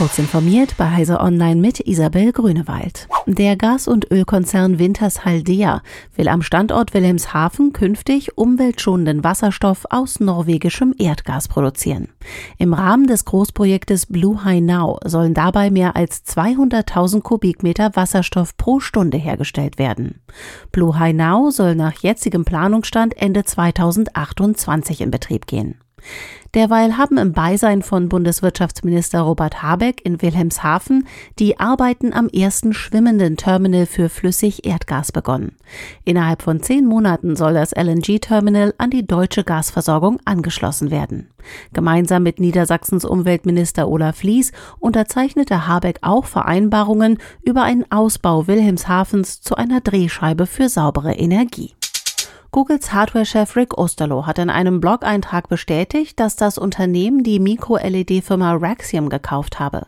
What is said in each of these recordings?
Kurz informiert bei Heise Online mit Isabel Grünewald. Der Gas- und Ölkonzern Wintershaldea will am Standort Wilhelmshaven künftig umweltschonenden Wasserstoff aus norwegischem Erdgas produzieren. Im Rahmen des Großprojektes Blue High Now sollen dabei mehr als 200.000 Kubikmeter Wasserstoff pro Stunde hergestellt werden. Blue High Now soll nach jetzigem Planungsstand Ende 2028 in Betrieb gehen. Derweil haben im Beisein von Bundeswirtschaftsminister Robert Habeck in Wilhelmshaven die Arbeiten am ersten schwimmenden Terminal für flüssig Erdgas begonnen. Innerhalb von zehn Monaten soll das LNG-Terminal an die deutsche Gasversorgung angeschlossen werden. Gemeinsam mit Niedersachsens Umweltminister Olaf Lies unterzeichnete Habeck auch Vereinbarungen über einen Ausbau Wilhelmshavens zu einer Drehscheibe für saubere Energie. Googles Hardware-Chef Rick Osterloh hat in einem Blog-Eintrag bestätigt, dass das Unternehmen die Mikro-LED-Firma Raxium gekauft habe.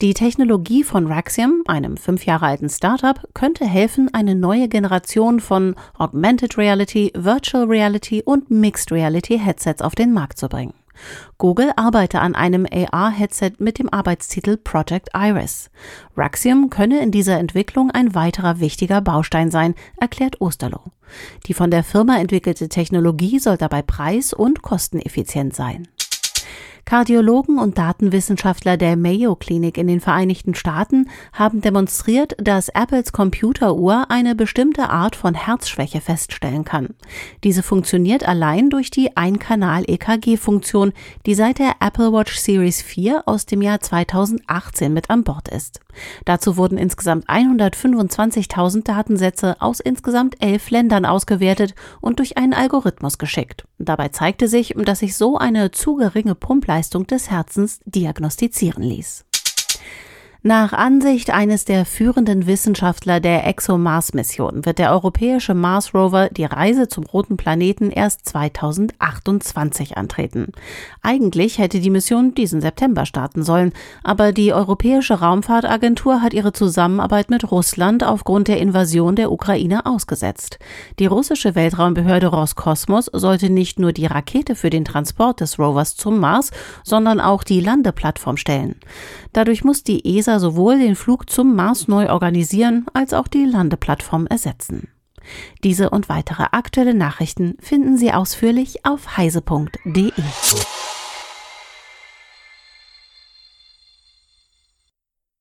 Die Technologie von Raxium, einem fünf Jahre alten Startup, könnte helfen, eine neue Generation von Augmented Reality, Virtual Reality und Mixed Reality Headsets auf den Markt zu bringen. Google arbeite an einem AR-Headset mit dem Arbeitstitel Project Iris. Raxium könne in dieser Entwicklung ein weiterer wichtiger Baustein sein, erklärt Osterloh. Die von der Firma entwickelte Technologie soll dabei preis- und kosteneffizient sein. Kardiologen und Datenwissenschaftler der Mayo Klinik in den Vereinigten Staaten haben demonstriert, dass Apples Computeruhr eine bestimmte Art von Herzschwäche feststellen kann. Diese funktioniert allein durch die Einkanal-EKG-Funktion, die seit der Apple Watch Series 4 aus dem Jahr 2018 mit an Bord ist. Dazu wurden insgesamt 125.000 Datensätze aus insgesamt elf Ländern ausgewertet und durch einen Algorithmus geschickt. Dabei zeigte sich, dass sich so eine zu geringe Pumpleistung Leistung des Herzens diagnostizieren ließ. Nach Ansicht eines der führenden Wissenschaftler der ExoMars-Mission wird der europäische Mars Rover die Reise zum roten Planeten erst 2028 antreten. Eigentlich hätte die Mission diesen September starten sollen, aber die Europäische Raumfahrtagentur hat ihre Zusammenarbeit mit Russland aufgrund der Invasion der Ukraine ausgesetzt. Die russische Weltraumbehörde Roskosmos sollte nicht nur die Rakete für den Transport des Rovers zum Mars, sondern auch die Landeplattform stellen. Dadurch muss die ESA ESA sowohl den Flug zum Mars neu organisieren als auch die Landeplattform ersetzen. Diese und weitere aktuelle Nachrichten finden Sie ausführlich auf heise.de.